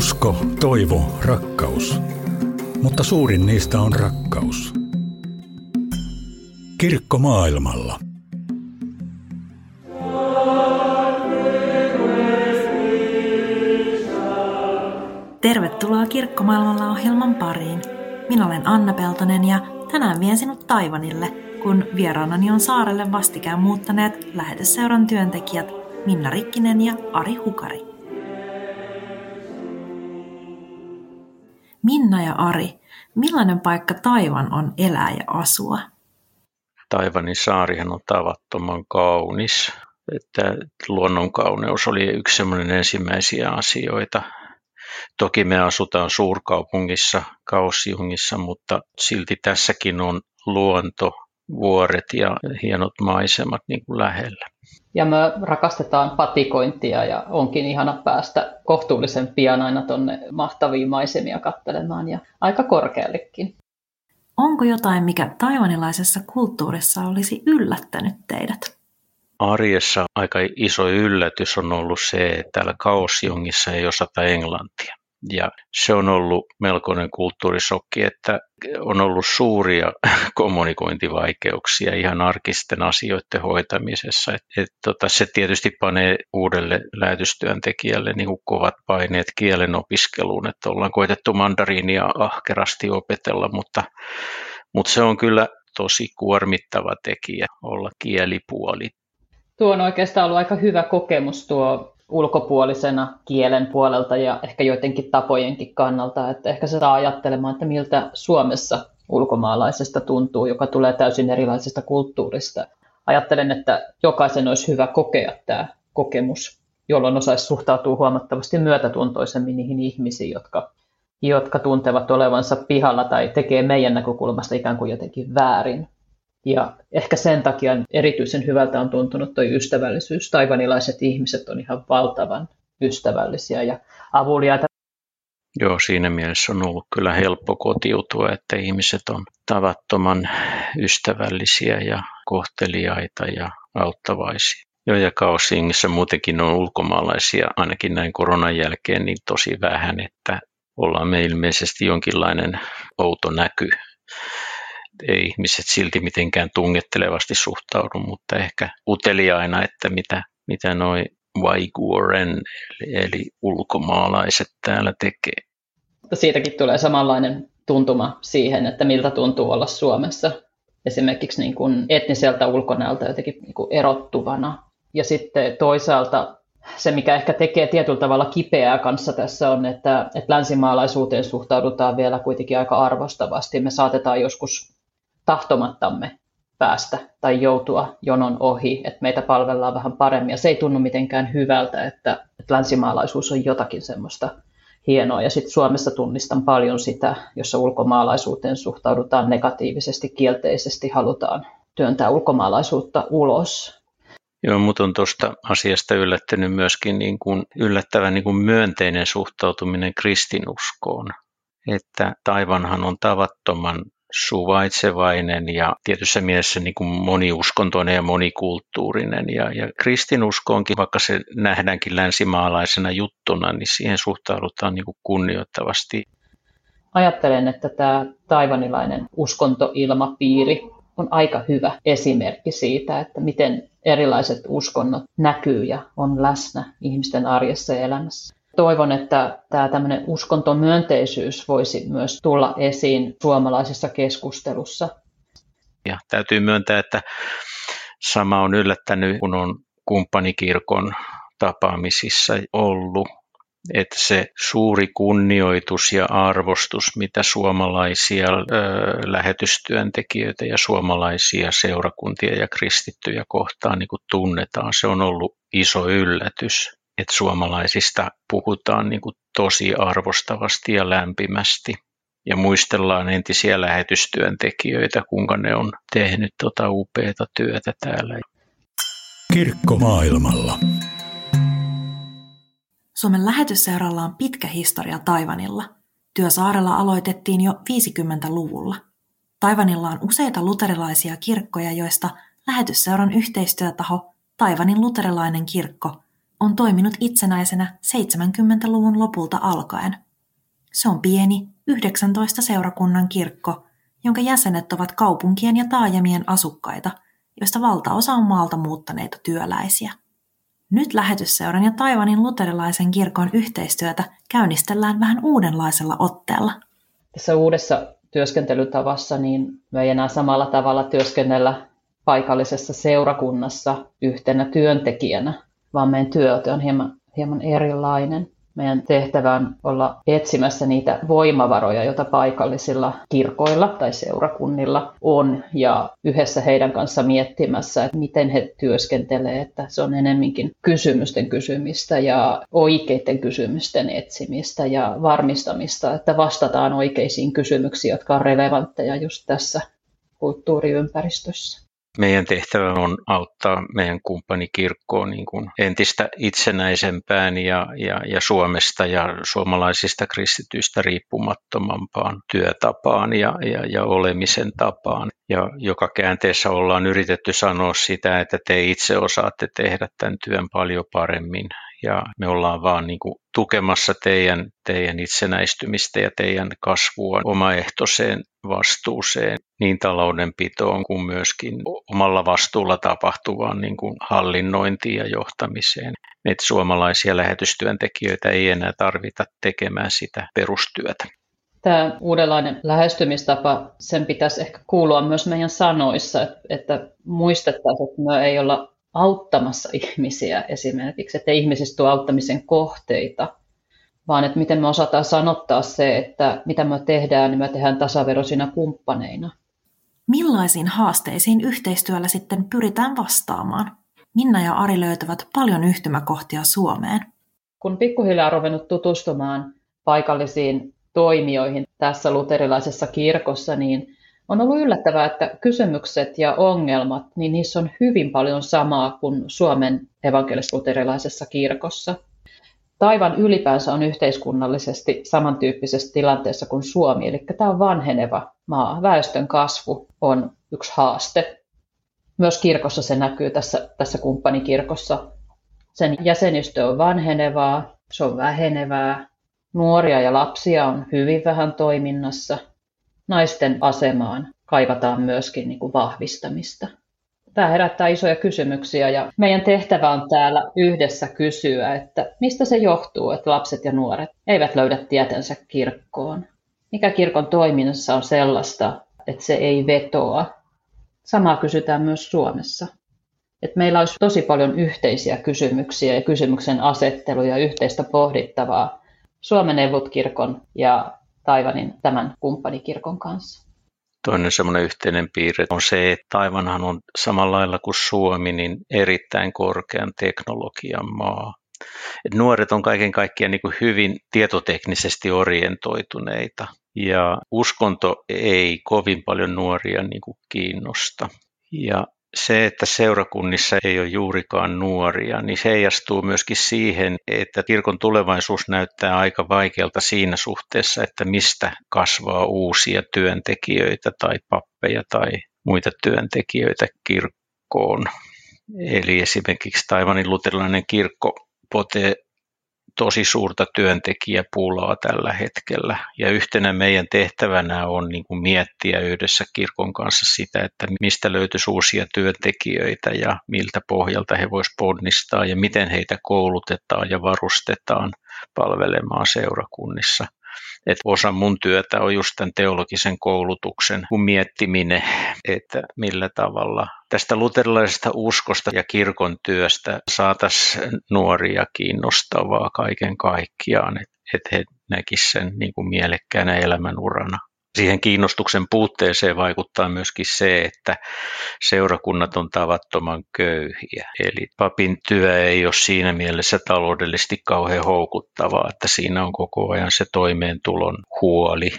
Usko, toivo, rakkaus. Mutta suurin niistä on rakkaus. Kirkko maailmalla. Tervetuloa Kirkkomaailmalla ohjelman pariin. Minä olen Anna Peltonen ja tänään vien sinut Taivanille, kun vieraanani on saarelle vastikään muuttaneet lähetyseuran työntekijät Minna Rikkinen ja Ari Hukari. Minna ja Ari, millainen paikka Taivan on elää ja asua? Taivanin saarihan on tavattoman kaunis. Että luonnon kauneus oli yksi semmoinen ensimmäisiä asioita. Toki me asutaan suurkaupungissa, Kausjungissa, mutta silti tässäkin on luonto, vuoret ja hienot maisemat niin kuin lähellä. Ja me rakastetaan patikointia ja onkin ihana päästä kohtuullisen pian aina tuonne mahtaviin maisemia katselemaan ja aika korkeallekin. Onko jotain, mikä taivanilaisessa kulttuurissa olisi yllättänyt teidät? Arjessa aika iso yllätys on ollut se, että täällä Kaosjongissa ei osata englantia. Ja se on ollut melkoinen kulttuurisokki, että on ollut suuria kommunikointivaikeuksia ihan arkisten asioiden hoitamisessa. Et, et, tota, se tietysti panee uudelle lähetystyöntekijälle niin kuin kovat paineet kielen opiskeluun, että ollaan koetettu mandariinia ahkerasti opetella, mutta, mutta se on kyllä tosi kuormittava tekijä olla kielipuoli. Tuo on oikeastaan ollut aika hyvä kokemus tuo ulkopuolisena kielen puolelta ja ehkä joidenkin tapojenkin kannalta, että ehkä se saa ajattelemaan, että miltä Suomessa ulkomaalaisesta tuntuu, joka tulee täysin erilaisesta kulttuurista. Ajattelen, että jokaisen olisi hyvä kokea tämä kokemus, jolloin osaisi suhtautua huomattavasti myötätuntoisemmin niihin ihmisiin, jotka, jotka tuntevat olevansa pihalla tai tekee meidän näkökulmasta ikään kuin jotenkin väärin. Ja ehkä sen takia erityisen hyvältä on tuntunut tuo ystävällisyys. Taivanilaiset ihmiset on ihan valtavan ystävällisiä ja avuliaita. Joo, siinä mielessä on ollut kyllä helppo kotiutua, että ihmiset on tavattoman ystävällisiä ja kohteliaita ja auttavaisia. Joo, ja Kaosingissä muutenkin on ulkomaalaisia, ainakin näin koronan jälkeen, niin tosi vähän, että ollaan me ilmeisesti jonkinlainen outo näky ei ihmiset silti mitenkään tungettelevasti suhtaudu, mutta ehkä uteliaina, että mitä, mitä noi Vaiguoren eli, eli ulkomaalaiset täällä tekee. Siitäkin tulee samanlainen tuntuma siihen, että miltä tuntuu olla Suomessa esimerkiksi niin kuin etniseltä ulkonäöltä jotenkin niin kuin erottuvana. Ja sitten toisaalta se, mikä ehkä tekee tietyllä tavalla kipeää kanssa tässä on, että, että länsimaalaisuuteen suhtaudutaan vielä kuitenkin aika arvostavasti. Me saatetaan joskus tahtomattamme päästä tai joutua jonon ohi, että meitä palvellaan vähän paremmin. Ja se ei tunnu mitenkään hyvältä, että, että länsimaalaisuus on jotakin semmoista hienoa. Ja sitten Suomessa tunnistan paljon sitä, jossa ulkomaalaisuuteen suhtaudutaan negatiivisesti, kielteisesti, halutaan työntää ulkomaalaisuutta ulos. Joo, mutta on tuosta asiasta yllättänyt myöskin niin kuin yllättävän niin kuin myönteinen suhtautuminen kristinuskoon. Että Taivanhan on tavattoman suvaitsevainen ja tietyssä mielessä niin kuin moniuskontoinen ja monikulttuurinen. Ja, ja kristinuskoonkin, vaikka se nähdäänkin länsimaalaisena juttuna, niin siihen suhtaudutaan niin kuin kunnioittavasti. Ajattelen, että tämä taivanilainen uskontoilmapiiri on aika hyvä esimerkki siitä, että miten erilaiset uskonnot näkyy ja on läsnä ihmisten arjessa ja elämässä. Toivon, että tämä tämmöinen uskontomyönteisyys voisi myös tulla esiin suomalaisessa keskustelussa. Ja täytyy myöntää, että sama on yllättänyt, kun on kumppanikirkon tapaamisissa ollut, että se suuri kunnioitus ja arvostus, mitä suomalaisia ö, lähetystyöntekijöitä ja suomalaisia seurakuntia ja kristittyjä kohtaan niin kuin tunnetaan, se on ollut iso yllätys että suomalaisista puhutaan niin kuin tosi arvostavasti ja lämpimästi. Ja muistellaan entisiä lähetystyöntekijöitä, kuinka ne on tehnyt tota upeata työtä täällä. Kirkko maailmalla. Suomen lähetysseuralla on pitkä historia Taivanilla. Työ saarella aloitettiin jo 50-luvulla. Taivanilla on useita luterilaisia kirkkoja, joista lähetysseuran yhteistyötaho Taivanin luterilainen kirkko on toiminut itsenäisenä 70-luvun lopulta alkaen. Se on pieni 19 seurakunnan kirkko, jonka jäsenet ovat kaupunkien ja taajamien asukkaita, joista valtaosa on maalta muuttaneita työläisiä. Nyt lähetysseuran ja Taivanin luterilaisen kirkon yhteistyötä käynnistellään vähän uudenlaisella otteella. Tässä uudessa työskentelytavassa niin me ei enää samalla tavalla työskennellä paikallisessa seurakunnassa yhtenä työntekijänä, vaan meidän työ on hieman, hieman erilainen. Meidän tehtävä on olla etsimässä niitä voimavaroja, joita paikallisilla kirkoilla tai seurakunnilla on, ja yhdessä heidän kanssa miettimässä, että miten he työskentelee, että se on enemminkin kysymysten kysymistä ja oikeiden kysymysten etsimistä ja varmistamista, että vastataan oikeisiin kysymyksiin, jotka on relevantteja just tässä kulttuuriympäristössä. Meidän tehtävä on auttaa meidän kumppanikirkkoa niin kuin entistä itsenäisempään ja, ja, ja Suomesta ja suomalaisista kristityistä riippumattomampaan työtapaan ja, ja, ja olemisen tapaan. Ja joka käänteessä ollaan yritetty sanoa sitä, että te itse osaatte tehdä tämän työn paljon paremmin ja me ollaan vaan niin kuin tukemassa teidän, teidän itsenäistymistä ja teidän kasvua omaehtoiseen vastuuseen niin taloudenpitoon kuin myöskin omalla vastuulla tapahtuvaan niin kuin hallinnointiin ja johtamiseen. Meitä suomalaisia lähetystyöntekijöitä ei enää tarvita tekemään sitä perustyötä. Tämä uudenlainen lähestymistapa, sen pitäisi ehkä kuulua myös meidän sanoissa, että muistettaisiin, että me ei olla auttamassa ihmisiä esimerkiksi, että ihmisistä auttamisen kohteita, vaan että miten me osataan sanottaa se, että mitä me tehdään, niin me tehdään tasaveroisina kumppaneina. Millaisiin haasteisiin yhteistyöllä sitten pyritään vastaamaan? Minna ja Ari löytävät paljon yhtymäkohtia Suomeen. Kun pikkuhiljaa on ruvennut tutustumaan paikallisiin toimijoihin tässä luterilaisessa kirkossa, niin on ollut yllättävää, että kysymykset ja ongelmat, niin niissä on hyvin paljon samaa kuin Suomen evankelis-luterilaisessa kirkossa. Taivan ylipäänsä on yhteiskunnallisesti samantyyppisessä tilanteessa kuin Suomi, eli tämä on vanheneva maa. Väestön kasvu on yksi haaste. Myös kirkossa se näkyy tässä, tässä kumppanikirkossa. Sen jäsenistö on vanhenevaa, se on vähenevää. Nuoria ja lapsia on hyvin vähän toiminnassa – naisten asemaan kaivataan myöskin niin kuin vahvistamista. Tämä herättää isoja kysymyksiä ja meidän tehtävä on täällä yhdessä kysyä, että mistä se johtuu, että lapset ja nuoret eivät löydä tietensä kirkkoon. Mikä kirkon toiminnassa on sellaista, että se ei vetoa. Samaa kysytään myös Suomessa. Että meillä olisi tosi paljon yhteisiä kysymyksiä ja kysymyksen asetteluja, yhteistä pohdittavaa Suomen evutkirkon ja Taivanin tämän kumppanikirkon kanssa. Toinen semmoinen yhteinen piirre on se, että Taivanhan on samalla lailla kuin Suomi, niin erittäin korkean teknologian maa. Et nuoret on kaiken kaikkiaan niin hyvin tietoteknisesti orientoituneita ja uskonto ei kovin paljon nuoria niin kuin kiinnosta. Ja se, että seurakunnissa ei ole juurikaan nuoria, niin se heijastuu myöskin siihen, että kirkon tulevaisuus näyttää aika vaikealta siinä suhteessa, että mistä kasvaa uusia työntekijöitä tai pappeja tai muita työntekijöitä kirkkoon. Eli esimerkiksi Taivanin luterilainen kirkko potee tosi suurta työntekijäpulaa tällä hetkellä. Ja yhtenä meidän tehtävänä on niin kuin miettiä yhdessä kirkon kanssa sitä, että mistä löytyisi uusia työntekijöitä ja miltä pohjalta he voisivat ponnistaa ja miten heitä koulutetaan ja varustetaan palvelemaan seurakunnissa. Et osa mun työtä on just tämän teologisen koulutuksen miettiminen, että millä tavalla tästä luterilaisesta uskosta ja kirkon työstä saataisiin nuoria kiinnostavaa kaiken kaikkiaan, että he näkisivät sen niin kuin mielekkäänä elämänurana. Siihen kiinnostuksen puutteeseen vaikuttaa myöskin se, että seurakunnat on tavattoman köyhiä. Eli papin työ ei ole siinä mielessä taloudellisesti kauhean houkuttavaa, että siinä on koko ajan se toimeentulon huoli,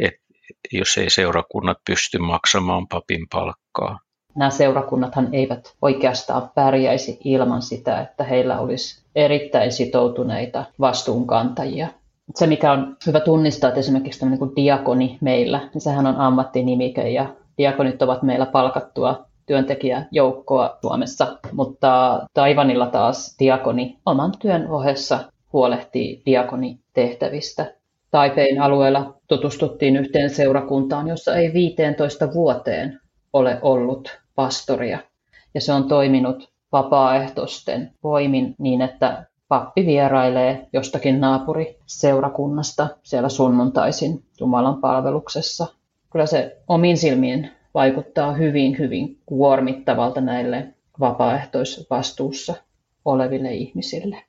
että jos ei seurakunnat pysty maksamaan papin palkkaa. Nämä seurakunnathan eivät oikeastaan pärjäisi ilman sitä, että heillä olisi erittäin sitoutuneita vastuunkantajia se, mikä on hyvä tunnistaa, että esimerkiksi tämmöinen kuin diakoni meillä, niin sehän on ammattinimike ja diakonit ovat meillä palkattua työntekijäjoukkoa Suomessa, mutta Taivanilla taas diakoni oman työn ohessa huolehtii diakonitehtävistä. Taipein alueella tutustuttiin yhteen seurakuntaan, jossa ei 15 vuoteen ole ollut pastoria. Ja se on toiminut vapaaehtoisten voimin niin, että pappi vierailee jostakin naapuriseurakunnasta siellä sunnuntaisin Jumalan palveluksessa. Kyllä se omin silmiin vaikuttaa hyvin, hyvin kuormittavalta näille vapaaehtoisvastuussa oleville ihmisille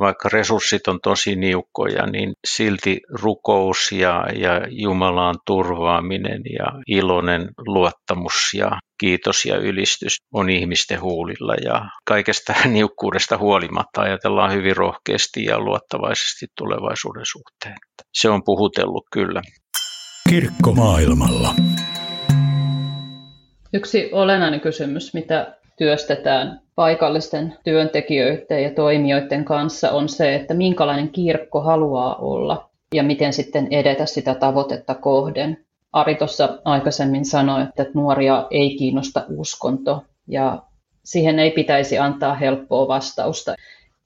vaikka resurssit on tosi niukkoja, niin silti rukous ja, ja Jumalaan turvaaminen ja iloinen luottamus ja kiitos ja ylistys on ihmisten huulilla ja kaikesta niukkuudesta huolimatta ajatellaan hyvin rohkeasti ja luottavaisesti tulevaisuuden suhteen. Se on puhutellut kyllä. Kirkko maailmalla. Yksi olennainen kysymys, mitä työstetään paikallisten työntekijöiden ja toimijoiden kanssa on se, että minkälainen kirkko haluaa olla ja miten sitten edetä sitä tavoitetta kohden. Ari tuossa aikaisemmin sanoi, että nuoria ei kiinnosta uskonto ja siihen ei pitäisi antaa helppoa vastausta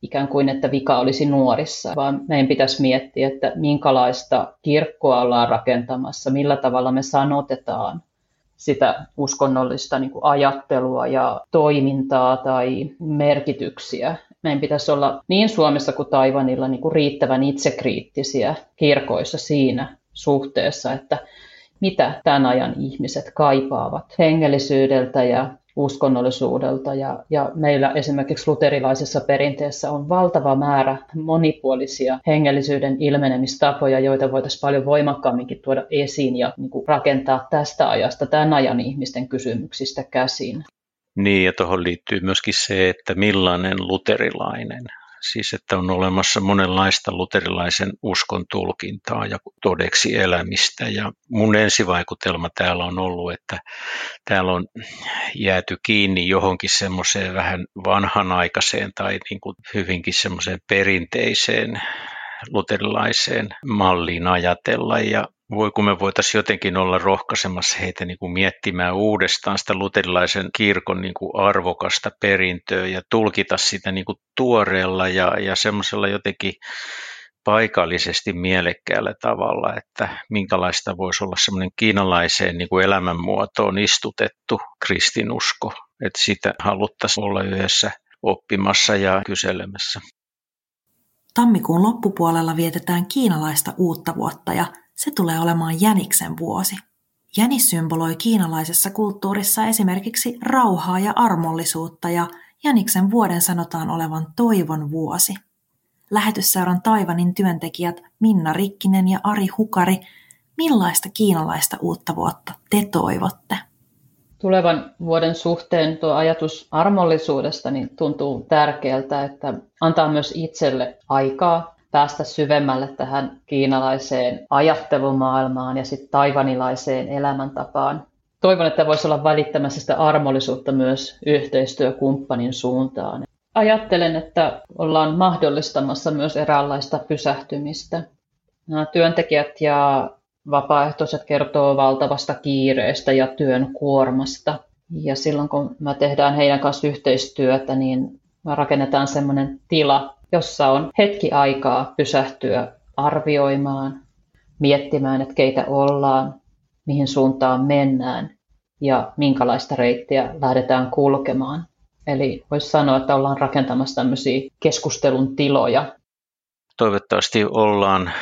ikään kuin, että vika olisi nuorissa, vaan meidän pitäisi miettiä, että minkälaista kirkkoa ollaan rakentamassa, millä tavalla me sanotetaan sitä uskonnollista niin kuin ajattelua ja toimintaa tai merkityksiä. Meidän pitäisi olla niin Suomessa kuin Taivanilla niin kuin riittävän itsekriittisiä kirkoissa siinä suhteessa, että mitä tämän ajan ihmiset kaipaavat hengellisyydeltä ja uskonnollisuudelta. Ja, ja meillä esimerkiksi luterilaisessa perinteessä on valtava määrä monipuolisia hengellisyyden ilmenemistapoja, joita voitaisiin paljon voimakkaamminkin tuoda esiin ja niin kuin rakentaa tästä ajasta, tämän ajan ihmisten kysymyksistä käsin. Niin, ja tuohon liittyy myöskin se, että millainen luterilainen siis että on olemassa monenlaista luterilaisen uskon tulkintaa ja todeksi elämistä. Ja mun ensivaikutelma täällä on ollut, että täällä on jääty kiinni johonkin semmoiseen vähän vanhanaikaiseen tai niin kuin hyvinkin semmoiseen perinteiseen luterilaiseen malliin ajatella ja voi kun me voitaisiin jotenkin olla rohkaisemassa heitä niin kuin miettimään uudestaan sitä luterilaisen kirkon niin kuin arvokasta perintöä ja tulkita sitä niin kuin tuoreella ja, ja semmoisella jotenkin paikallisesti mielekkäällä tavalla, että minkälaista voisi olla semmoinen kiinalaiseen niin kuin elämänmuotoon istutettu kristinusko, että sitä haluttaisiin olla yhdessä oppimassa ja kyselemässä. Tammikuun loppupuolella vietetään kiinalaista uutta vuotta ja se tulee olemaan Jäniksen vuosi. Jänis symboloi kiinalaisessa kulttuurissa esimerkiksi rauhaa ja armollisuutta ja Jäniksen vuoden sanotaan olevan toivon vuosi. Lähetysseuran Taivanin työntekijät Minna Rikkinen ja Ari Hukari, millaista kiinalaista uutta vuotta te toivotte? Tulevan vuoden suhteen tuo ajatus armollisuudesta niin tuntuu tärkeältä, että antaa myös itselle aikaa päästä syvemmälle tähän kiinalaiseen ajattelumaailmaan ja sitten taivanilaiseen elämäntapaan. Toivon, että voisi olla välittämässä sitä armollisuutta myös yhteistyökumppanin suuntaan. Ajattelen, että ollaan mahdollistamassa myös eräänlaista pysähtymistä. Nämä työntekijät ja vapaaehtoiset kertoo valtavasta kiireestä ja työn kuormasta. Ja silloin kun me tehdään heidän kanssa yhteistyötä, niin me rakennetaan sellainen tila, jossa on hetki aikaa pysähtyä arvioimaan, miettimään, että keitä ollaan, mihin suuntaan mennään ja minkälaista reittiä lähdetään kulkemaan. Eli voisi sanoa, että ollaan rakentamassa tämmöisiä keskustelun tiloja. Toivottavasti ollaan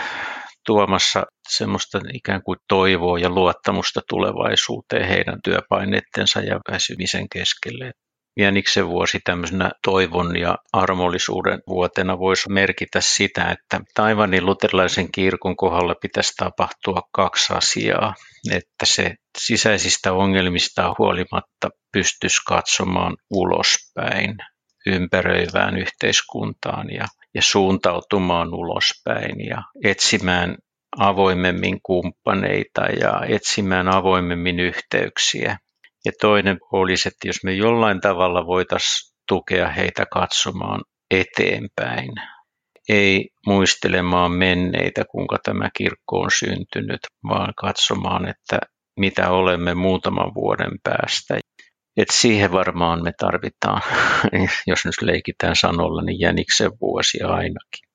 tuomassa semmoista ikään kuin toivoa ja luottamusta tulevaisuuteen heidän työpaineittensa ja väsymisen keskelle. Jäniksen vuosi tämmöisenä toivon ja armollisuuden vuotena voisi merkitä sitä, että Taivanin luterilaisen kirkon kohdalla pitäisi tapahtua kaksi asiaa. Että se sisäisistä ongelmista huolimatta pystyisi katsomaan ulospäin ympäröivään yhteiskuntaan ja, ja suuntautumaan ulospäin ja etsimään avoimemmin kumppaneita ja etsimään avoimemmin yhteyksiä ja toinen olisi, että jos me jollain tavalla voitaisiin tukea heitä katsomaan eteenpäin, ei muistelemaan menneitä, kuinka tämä kirkko on syntynyt, vaan katsomaan, että mitä olemme muutaman vuoden päästä. Et siihen varmaan me tarvitaan, jos nyt leikitään sanolla, niin jäniksen vuosia ainakin.